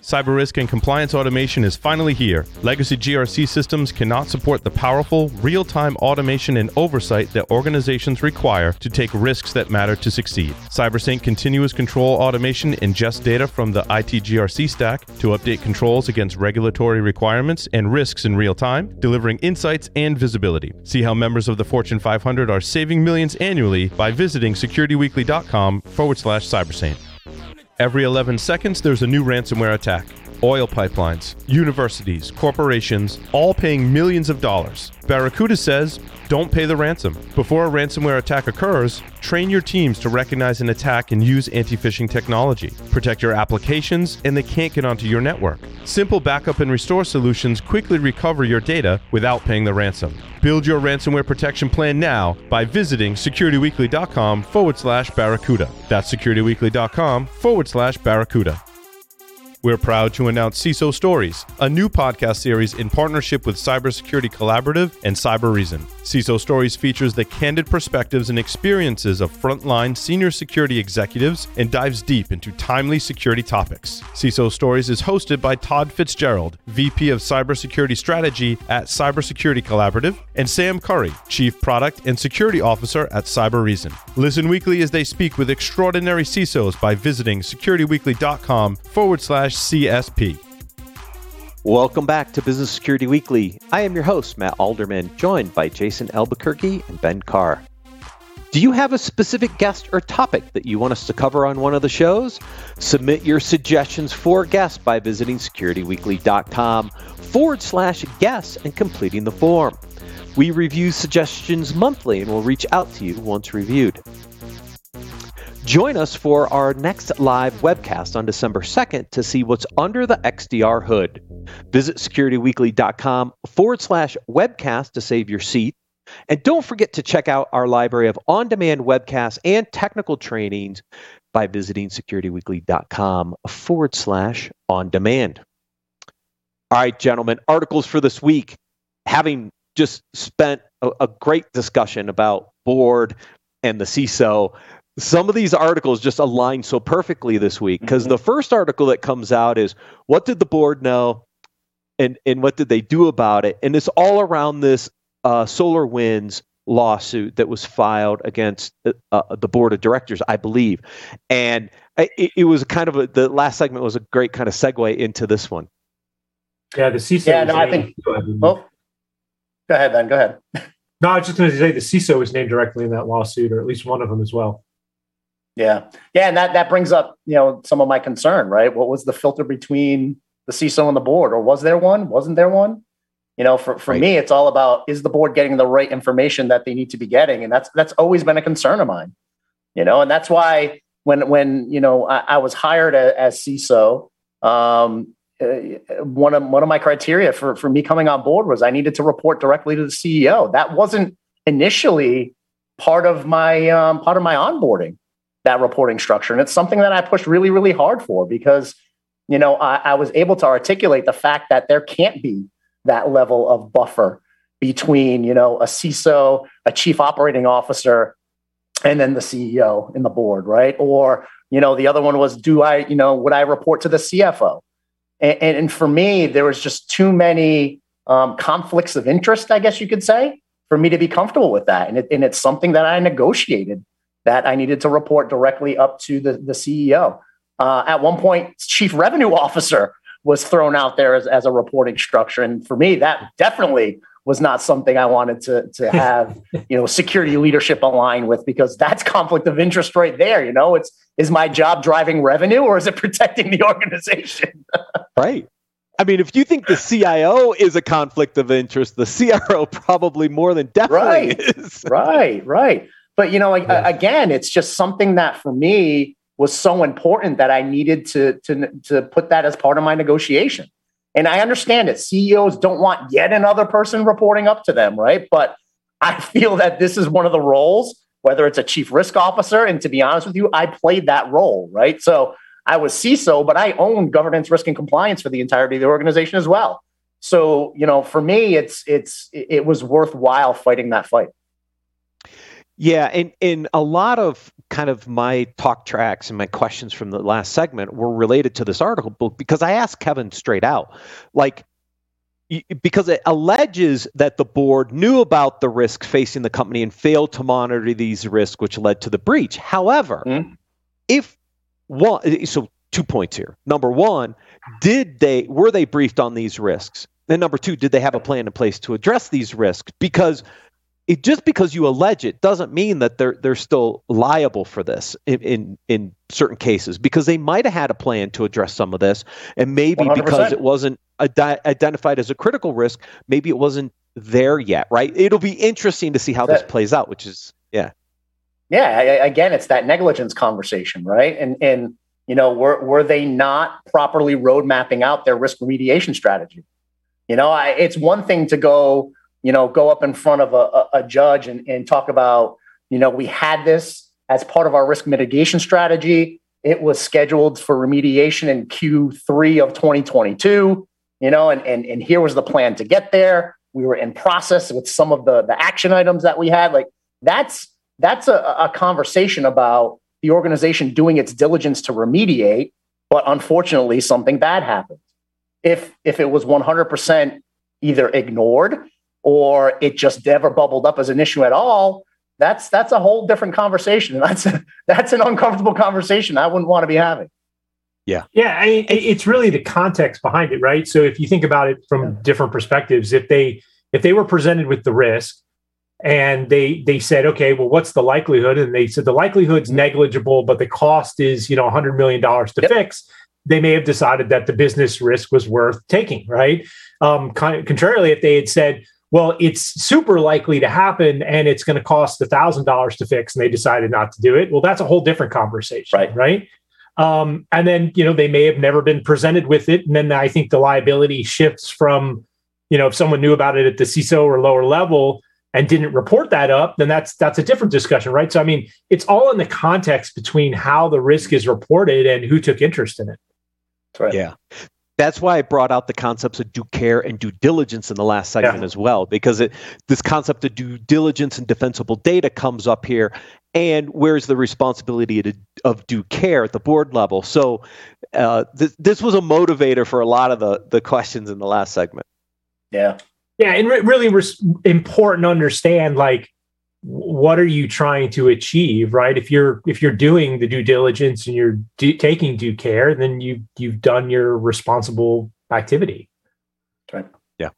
Cyber risk and compliance automation is finally here. Legacy GRC systems cannot support the powerful, real time automation and oversight that organizations require to take risks that matter to succeed. CyberSaint continuous control automation ingests data from the IT GRC stack to update controls against regulatory requirements and risks in real time, delivering insights and visibility. See how members of the Fortune 500 are saving millions annually by visiting securityweekly.com forward slash cybersaint. Every 11 seconds, there's a new ransomware attack. Oil pipelines, universities, corporations, all paying millions of dollars. Barracuda says, don't pay the ransom. Before a ransomware attack occurs, train your teams to recognize an attack and use anti phishing technology. Protect your applications, and they can't get onto your network. Simple backup and restore solutions quickly recover your data without paying the ransom. Build your ransomware protection plan now by visiting securityweekly.com forward slash barracuda. That's securityweekly.com forward slash barracuda. We're proud to announce CISO Stories, a new podcast series in partnership with Cybersecurity Collaborative and Cybereason. CISO Stories features the candid perspectives and experiences of frontline senior security executives and dives deep into timely security topics. CISO Stories is hosted by Todd Fitzgerald, VP of Cybersecurity Strategy at Cybersecurity Collaborative, and Sam Curry, Chief Product and Security Officer at Cybereason. Listen weekly as they speak with extraordinary CISOs by visiting securityweekly.com forward slash CSP. Welcome back to Business Security Weekly. I am your host, Matt Alderman, joined by Jason Albuquerque and Ben Carr. Do you have a specific guest or topic that you want us to cover on one of the shows? Submit your suggestions for guests by visiting securityweekly.com forward slash guests and completing the form. We review suggestions monthly and will reach out to you once reviewed. Join us for our next live webcast on December 2nd to see what's under the XDR hood. Visit securityweekly.com forward slash webcast to save your seat. And don't forget to check out our library of on demand webcasts and technical trainings by visiting securityweekly.com forward slash on demand. All right, gentlemen, articles for this week. Having just spent a, a great discussion about board and the CISO, some of these articles just align so perfectly this week because mm-hmm. the first article that comes out is what did the board know? And and what did they do about it? And it's all around this uh, SolarWinds lawsuit that was filed against uh, uh, the board of directors i believe. And it, it was kind of a, the last segment was a great kind of segue into this one. Yeah the CISO yeah no, i think well go ahead ben go ahead. No i was just going to say the CISO was named directly in that lawsuit or at least one of them as well yeah, yeah, and that that brings up you know some of my concern, right? What was the filter between the CISO and the board, or was there one? Wasn't there one? You know, for for right. me, it's all about is the board getting the right information that they need to be getting, and that's that's always been a concern of mine. You know, and that's why when when you know I, I was hired as, as CISO, um, uh, one of one of my criteria for for me coming on board was I needed to report directly to the CEO. That wasn't initially part of my um, part of my onboarding that reporting structure. And it's something that I pushed really, really hard for because, you know, I, I was able to articulate the fact that there can't be that level of buffer between, you know, a CISO, a chief operating officer, and then the CEO in the board, right? Or, you know, the other one was, do I, you know, would I report to the CFO? And, and for me, there was just too many um, conflicts of interest, I guess you could say, for me to be comfortable with that. And, it, and it's something that I negotiated that I needed to report directly up to the, the CEO. Uh, at one point, chief revenue officer was thrown out there as, as a reporting structure. And for me, that definitely was not something I wanted to, to have, you know, security leadership aligned with because that's conflict of interest right there. You know, it's is my job driving revenue or is it protecting the organization? right. I mean, if you think the CIO is a conflict of interest, the CRO probably more than definitely right. is. right, right. But you know, yeah. again, it's just something that for me was so important that I needed to to to put that as part of my negotiation. And I understand it. CEOs don't want yet another person reporting up to them, right? But I feel that this is one of the roles, whether it's a chief risk officer, and to be honest with you, I played that role, right? So I was CISO, but I owned governance, risk, and compliance for the entirety of the organization as well. So, you know, for me, it's it's it was worthwhile fighting that fight. Yeah, and in a lot of kind of my talk tracks and my questions from the last segment were related to this article book because I asked Kevin straight out, like, because it alleges that the board knew about the risk facing the company and failed to monitor these risks, which led to the breach. However, mm-hmm. if one, so two points here. Number one, did they were they briefed on these risks? And number two, did they have a plan in place to address these risks? Because it, just because you allege it doesn't mean that they're they're still liable for this in in, in certain cases because they might have had a plan to address some of this, and maybe 100%. because it wasn't ad- identified as a critical risk, maybe it wasn't there yet. Right? It'll be interesting to see how that, this plays out. Which is yeah, yeah. Again, it's that negligence conversation, right? And and you know, were were they not properly road mapping out their risk remediation strategy? You know, I, it's one thing to go you know, go up in front of a, a, judge and, and talk about, you know, we had this as part of our risk mitigation strategy. It was scheduled for remediation in Q3 of 2022, you know, and, and, and here was the plan to get there. We were in process with some of the, the action items that we had. Like that's, that's a, a conversation about the organization doing its diligence to remediate, but unfortunately something bad happened. If, if it was 100% either ignored or it just never bubbled up as an issue at all, that's that's a whole different conversation. That's a, that's an uncomfortable conversation I wouldn't want to be having. Yeah. Yeah. I mean, it's really the context behind it, right? So if you think about it from yeah. different perspectives, if they if they were presented with the risk and they they said, okay, well, what's the likelihood? And they said the likelihood's mm-hmm. negligible, but the cost is, you know, hundred million dollars to yep. fix. They may have decided that the business risk was worth taking, right? Um, contrarily, if they had said, well, it's super likely to happen and it's going to cost $1,000 to fix and they decided not to do it. Well, that's a whole different conversation, right? Right. Um, and then, you know, they may have never been presented with it. And then I think the liability shifts from, you know, if someone knew about it at the CISO or lower level and didn't report that up, then that's that's a different discussion, right? So I mean, it's all in the context between how the risk is reported and who took interest in it. Right. Yeah. That's why I brought out the concepts of due care and due diligence in the last segment yeah. as well, because it, this concept of due diligence and defensible data comes up here. And where's the responsibility to, of due care at the board level? So uh, th- this was a motivator for a lot of the the questions in the last segment. Yeah, yeah, and re- really res- important to understand like what are you trying to achieve right? If you're if you're doing the due diligence and you're do, taking due care then you you've done your responsible activity. Right. Yeah.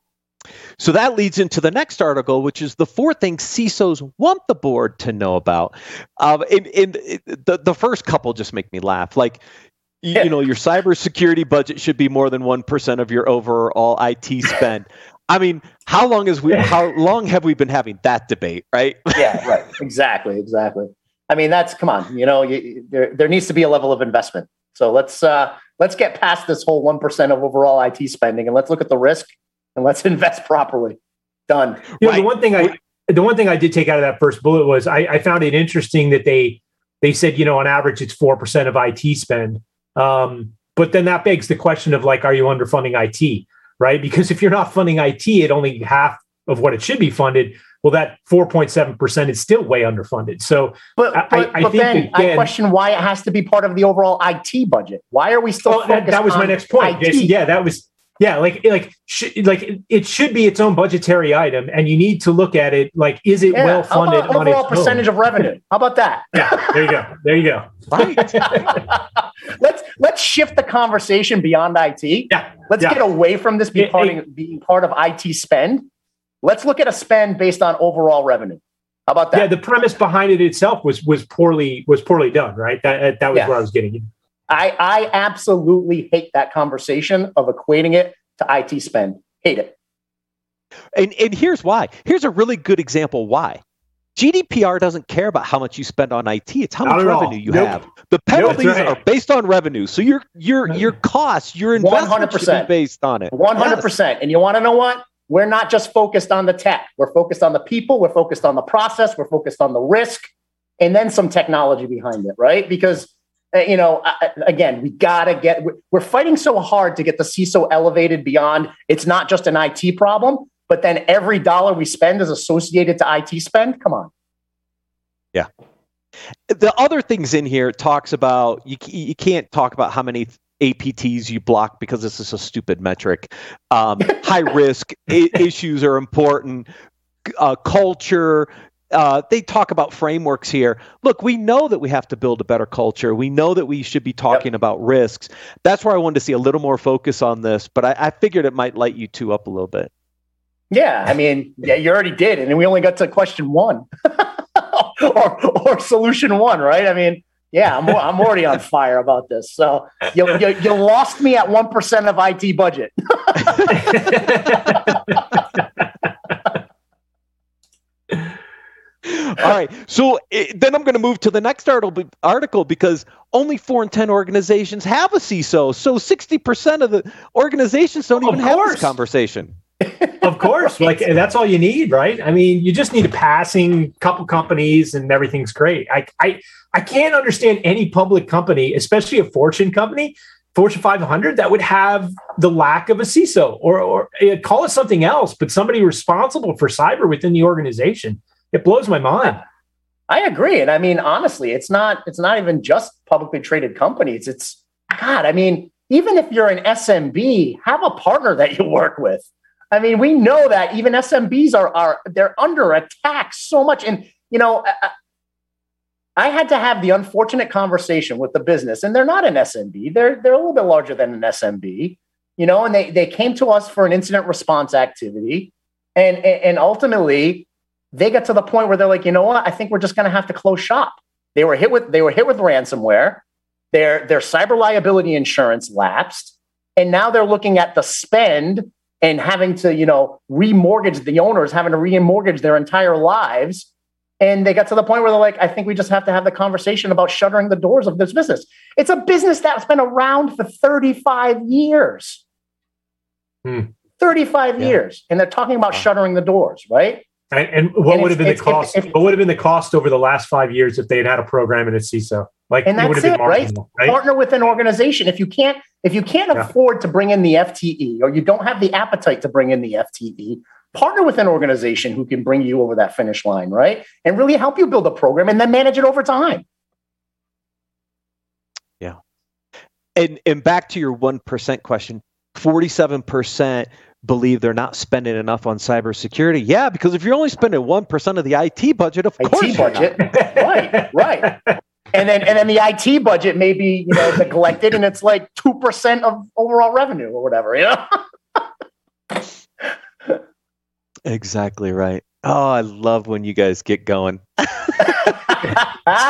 So that leads into the next article which is the four things cisos want the board to know about. Um, and, and the, the first couple just make me laugh. Like you, you know your cybersecurity budget should be more than 1% of your overall IT spend I mean, how long is we? How long have we been having that debate? Right? yeah. Right. Exactly. Exactly. I mean, that's come on. You know, you, there there needs to be a level of investment. So let's uh, let's get past this whole one percent of overall IT spending, and let's look at the risk and let's invest properly. Done. You know, the one thing I the one thing I did take out of that first bullet was I, I found it interesting that they they said you know on average it's four percent of IT spend. Um, but then that begs the question of like, are you underfunding IT? Right? Because if you're not funding IT at only half of what it should be funded, well, that 4.7% is still way underfunded. So, but, but, I, I but then again, I question why it has to be part of the overall IT budget. Why are we still? Well, that, that, was my next point. IT? Yeah, that was yeah, like like sh- like it should be its own budgetary item, and you need to look at it like is it yeah, well funded? overall percentage own? of revenue. How about that? Yeah, there you go. There you go. Right. let's let's shift the conversation beyond IT. Yeah. Let's yeah. get away from this being, part, it, being part of IT spend. Let's look at a spend based on overall revenue. How about that? Yeah, the premise behind it itself was was poorly was poorly done. Right. That that was yeah. where I was getting. I, I absolutely hate that conversation of equating it to IT spend. Hate it. And, and here's why. Here's a really good example why. GDPR doesn't care about how much you spend on IT. It's how Not much revenue all. you nope. have. The penalties nope, right. are based on revenue. So your your your costs, your investment 100%. should be based on it. One hundred percent. And you want to know what? We're not just focused on the tech. We're focused on the people. We're focused on the process. We're focused on the risk, and then some technology behind it, right? Because uh, you know, again, we gotta get. We're fighting so hard to get the CISO elevated beyond. It's not just an IT problem, but then every dollar we spend is associated to IT spend. Come on. Yeah. The other things in here talks about you. You can't talk about how many APTs you block because this is a stupid metric. Um, high risk I- issues are important. Uh, culture. Uh, they talk about frameworks here. Look, we know that we have to build a better culture. We know that we should be talking yep. about risks. That's where I wanted to see a little more focus on this, but I, I figured it might light you two up a little bit. Yeah, I mean, yeah, you already did, and we only got to question one or or solution one, right? I mean, yeah, I'm I'm already on fire about this. So you you, you lost me at one percent of IT budget. All right. So it, then I'm going to move to the next article, article because only four in 10 organizations have a CISO. So 60% of the organizations don't even have this conversation. Of course. Like that's all you need, right? I mean, you just need a passing couple companies and everything's great. I, I, I can't understand any public company, especially a fortune company, Fortune 500 that would have the lack of a CISO or, or eh, call it something else, but somebody responsible for cyber within the organization it blows my mind. I agree. And I mean, honestly, it's not it's not even just publicly traded companies. It's God, I mean, even if you're an SMB, have a partner that you work with. I mean, we know that even SMBs are are they're under attack so much. And you know, I, I had to have the unfortunate conversation with the business, and they're not an SMB. They're they're a little bit larger than an SMB, you know, and they they came to us for an incident response activity. And and ultimately, they got to the point where they're like, you know what? I think we're just going to have to close shop. They were hit with they were hit with ransomware. Their their cyber liability insurance lapsed, and now they're looking at the spend and having to you know remortgage the owners having to remortgage their entire lives. And they got to the point where they're like, I think we just have to have the conversation about shuttering the doors of this business. It's a business that's been around for 35 years. Hmm. 35 yeah. years. And they're talking about wow. shuttering the doors, right? And, and what and would have been the cost? If, if, what would have been the cost over the last five years if they had had a program in a CISO? Like, and that's it, it right? right? Partner with an organization. If you can't, if you can't yeah. afford to bring in the FTE, or you don't have the appetite to bring in the FTE, partner with an organization who can bring you over that finish line, right? And really help you build a program and then manage it over time. Yeah. And and back to your one percent question, forty-seven percent believe they're not spending enough on cybersecurity. Yeah, because if you're only spending one percent of the IT budget, of IT course, budget, right, right. And then and then the IT budget may be you know neglected, and it's like two percent of overall revenue or whatever. You know. exactly right. Oh, I love when you guys get going.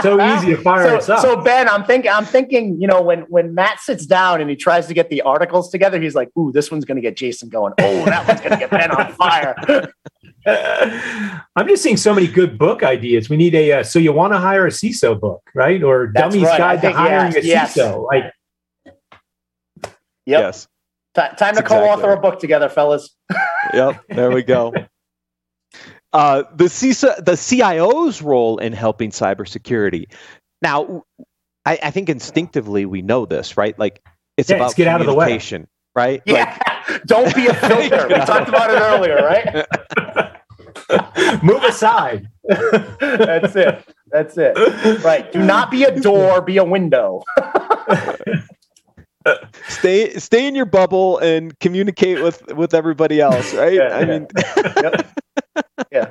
so easy to fire so, us up. So Ben, I'm thinking, I'm thinking, you know, when when Matt sits down and he tries to get the articles together, he's like, "Ooh, this one's going to get Jason going. Oh, that one's going to get Ben on fire." I'm just seeing so many good book ideas. We need a uh, so you want to hire a CISO book, right? Or That's Dummy's right. Guide to Hiring yes, a CISO. Yes. Like, yep. Yes. T- time to co-author right. a book together, fellas. yep. There we go. Uh, the CISA, the CIO's role in helping cybersecurity. Now, I, I, think instinctively we know this, right? Like it's yeah, about get out of the way, right? Yeah, like, don't be a filter. we talked about it earlier, right? Move aside. That's it. That's it. Right. Do not be a door. Be a window. stay stay in your bubble and communicate with with everybody else right yeah, i yeah. mean yep yeah.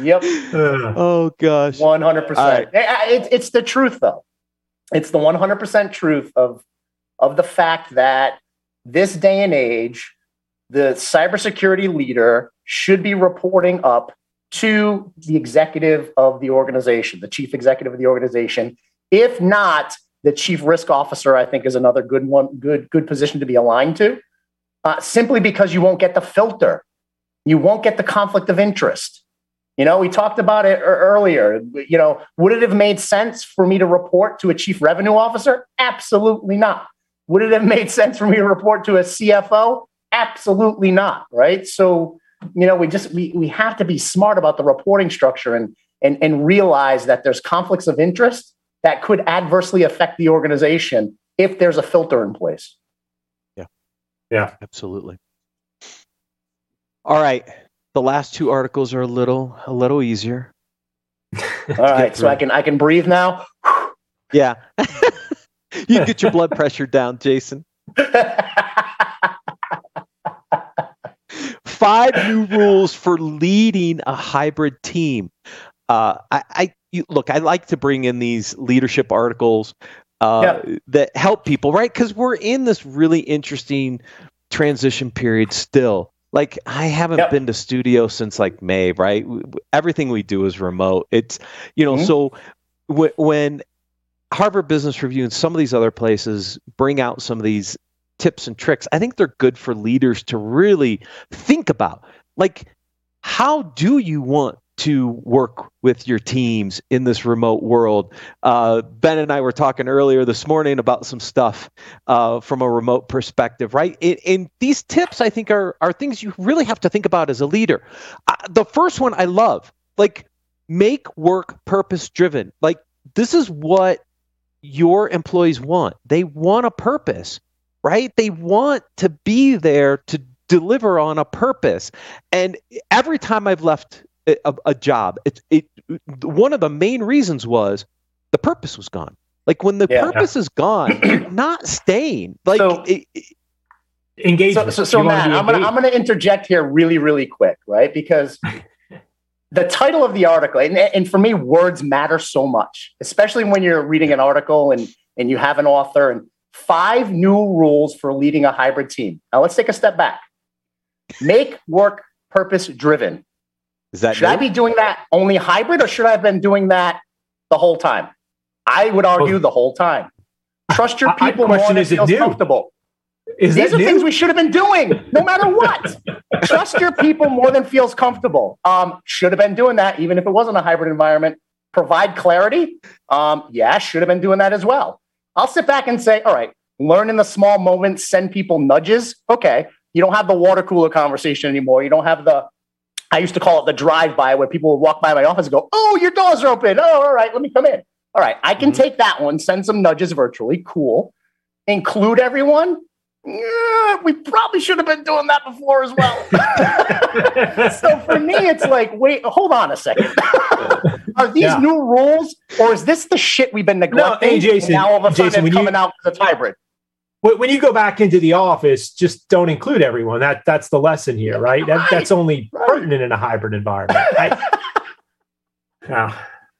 Yep. oh gosh. One hundred percent. It's the truth, though. It's the one hundred percent truth of of the fact that this day and age, the cybersecurity leader should be reporting up to the executive of the organization, the chief executive of the organization. If not, the chief risk officer, I think, is another good one, good good position to be aligned to. Uh, simply because you won't get the filter you won't get the conflict of interest. You know, we talked about it earlier. You know, would it have made sense for me to report to a chief revenue officer? Absolutely not. Would it have made sense for me to report to a CFO? Absolutely not. Right. So, you know, we just we we have to be smart about the reporting structure and and and realize that there's conflicts of interest that could adversely affect the organization if there's a filter in place. Yeah. Yeah. Absolutely. All right. The last two articles are a little a little easier. All right, so I can I can breathe now. Yeah. you get your blood pressure down, Jason. Five new rules for leading a hybrid team. Uh, I, I you, look. I like to bring in these leadership articles uh, yeah. that help people, right? Because we're in this really interesting transition period still. Like I haven't yep. been to studio since like May, right? Everything we do is remote. It's you know, mm-hmm. so w- when Harvard Business Review and some of these other places bring out some of these tips and tricks, I think they're good for leaders to really think about. Like, how do you want to work with your teams in this remote world. Uh, ben and I were talking earlier this morning about some stuff uh, from a remote perspective, right? And, these tips, I think, are are things you really have to think about as a leader. Uh, the first one I love, like make work purpose driven. Like this is what your employees want. They want a purpose, right? They want to be there to deliver on a purpose. And every time I've left a, a job, it, it one of the main reasons was the purpose was gone. Like when the yeah. purpose is gone, not staying. Like so, it, engagement. So, so, so Matt, I'm gonna I'm gonna interject here really really quick, right? Because the title of the article, and, and for me, words matter so much, especially when you're reading an article and and you have an author and five new rules for leading a hybrid team. Now let's take a step back. Make work purpose driven. Is that should new? I be doing that only hybrid, or should I have been doing that the whole time? I would argue well, the whole time. Trust your people I, more than is feels comfortable. Is These are new? things we should have been doing, no matter what. Trust your people more than feels comfortable. Um, should have been doing that, even if it wasn't a hybrid environment. Provide clarity. Um, yeah, should have been doing that as well. I'll sit back and say, all right, learn in the small moments, send people nudges. Okay, you don't have the water cooler conversation anymore. You don't have the I used to call it the drive by where people would walk by my office and go, Oh, your doors are open. Oh, all right, let me come in. All right, I can mm-hmm. take that one, send some nudges virtually. Cool. Include everyone. Yeah, we probably should have been doing that before as well. so for me, it's like, wait, hold on a second. Are these yeah. new rules, or is this the shit we've been neglecting? No, hey, Jason, now all of a sudden Jason, it's coming you, out as a hybrid when you go back into the office, just don't include everyone. That that's the lesson here, right? That. That's only right. pertinent in a hybrid environment. I, yeah.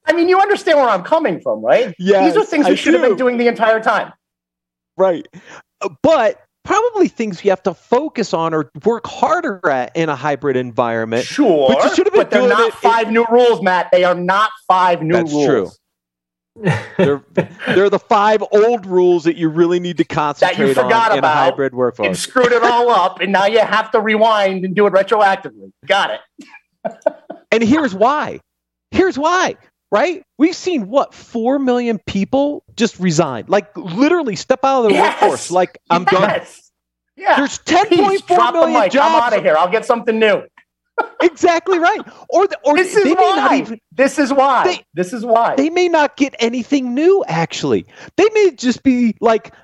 I mean, you understand where I'm coming from, right? Yeah. These are things we I should do. have been doing the entire time. Right. But probably things you have to focus on or work harder at in a hybrid environment. Sure. But you should have been but they're not five new rules, Matt. They are not five new that's rules. True they're, they're the five old rules that you really need to concentrate that you forgot on about, in a hybrid workflow. And screwed it all up, and now you have to rewind and do it retroactively. Got it. and here's why. Here's why. Right? We've seen what four million people just resign, like literally step out of the yes. workforce. Like I'm yes. done. Yeah. There's 10.4 million jobs. I'm out of here. I'll get something new exactly right. Or the, or this is why. Even, this is why. They, this is why they may not get anything new. Actually, they may just be like,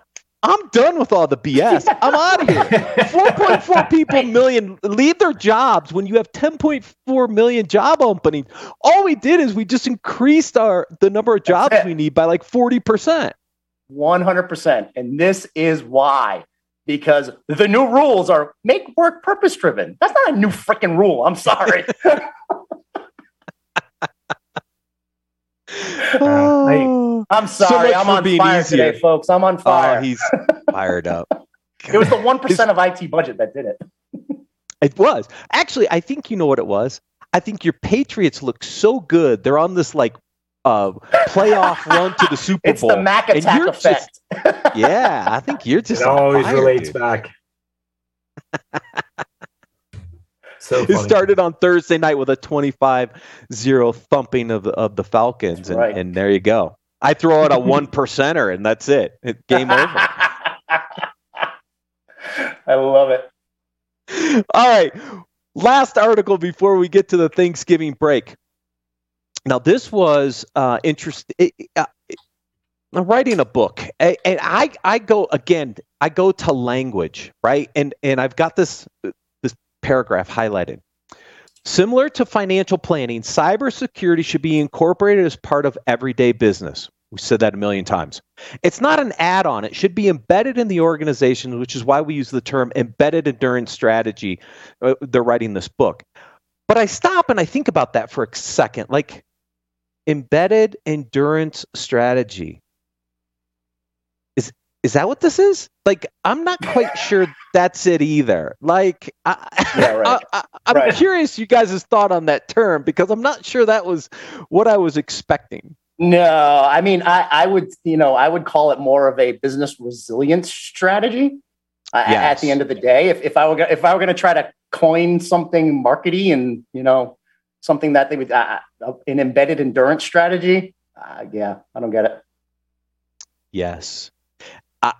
"I'm done with all the BS. I'm out of here." 4.4 people million leave their jobs when you have 10.4 million job openings. All we did is we just increased our the number of jobs we need by like 40 percent. 100 percent, and this is why because the new rules are make work purpose driven. That's not a new freaking rule. I'm sorry. oh, I, am sorry. So I'm on fire easier. today, folks. I'm on fire. Oh, he's fired up. it was the 1% of IT budget that did it. it was. Actually, I think you know what it was. I think your Patriots look so good. They're on this like uh, playoff run to the Super it's Bowl. It's the Mac attack effect. Just, yeah, I think you're just. It always fire, relates dude. back. so funny. it started on Thursday night with a 25-0 thumping of the, of the Falcons, and, right. and there you go. I throw out a one percenter, and that's it. Game over. I love it. All right. Last article before we get to the Thanksgiving break. Now, this was uh, interesting. Uh, I'm writing a book, and, and I I go again. I go to language, right? And and I've got this this paragraph highlighted. Similar to financial planning, cybersecurity should be incorporated as part of everyday business. We said that a million times. It's not an add on, it should be embedded in the organization, which is why we use the term embedded endurance strategy. Uh, they're writing this book. But I stop and I think about that for a second. Like, embedded endurance strategy. Is is that what this is? Like, I'm not quite sure that's it either. Like, I, yeah, right. I, am right. curious you guys' thought on that term because I'm not sure that was what I was expecting. No, I mean, I, I would, you know, I would call it more of a business resilience strategy. Yes. At the end of the day, if, if I were if I were going to try to coin something markety and you know something that they would uh, uh, an embedded endurance strategy, uh, yeah, I don't get it. Yes, I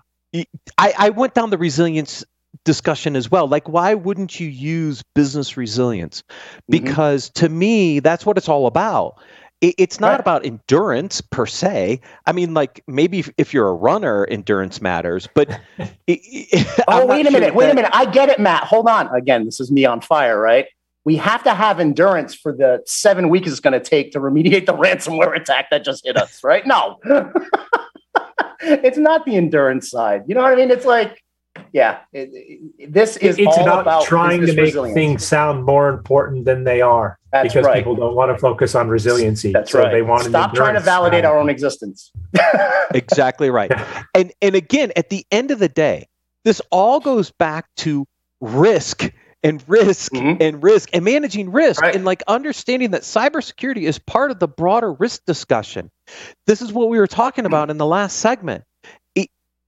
I went down the resilience discussion as well. Like, why wouldn't you use business resilience? Mm-hmm. Because mm-hmm. to me, that's what it's all about it's not right. about endurance per se. I mean, like maybe if, if you're a runner, endurance matters. But it, oh, wait a minute, sure wait that... a minute. I get it, Matt. Hold on. Again, this is me on fire, right? We have to have endurance for the seven weeks it's going to take to remediate the ransomware attack that just hit us, right? No, it's not the endurance side. You know what I mean? It's like yeah, it, it, this is it's about, about, trying to make resilience. things sound more important than they are. That's because right. people don't want to focus on resiliency. That's so right. They want stop trying to validate our own existence. exactly right. And and again, at the end of the day, this all goes back to risk and risk mm-hmm. and risk and managing risk right. and like understanding that cybersecurity is part of the broader risk discussion. This is what we were talking about in the last segment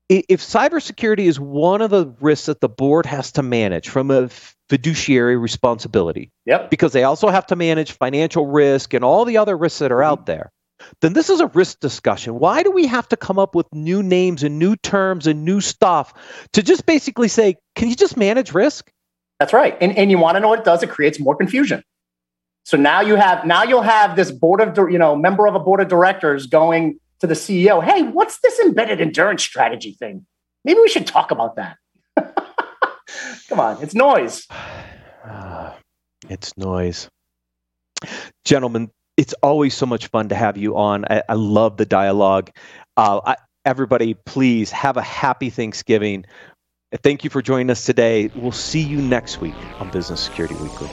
if cybersecurity is one of the risks that the board has to manage from a fiduciary responsibility, yep. because they also have to manage financial risk and all the other risks that are out mm-hmm. there, then this is a risk discussion. Why do we have to come up with new names and new terms and new stuff to just basically say, can you just manage risk? That's right. And, and you want to know what it does? It creates more confusion. So now you have now you'll have this board of you know member of a board of directors going to the CEO, hey, what's this embedded endurance strategy thing? Maybe we should talk about that. Come on, it's noise. it's noise. Gentlemen, it's always so much fun to have you on. I, I love the dialogue. Uh, I, everybody, please have a happy Thanksgiving. Thank you for joining us today. We'll see you next week on Business Security Weekly.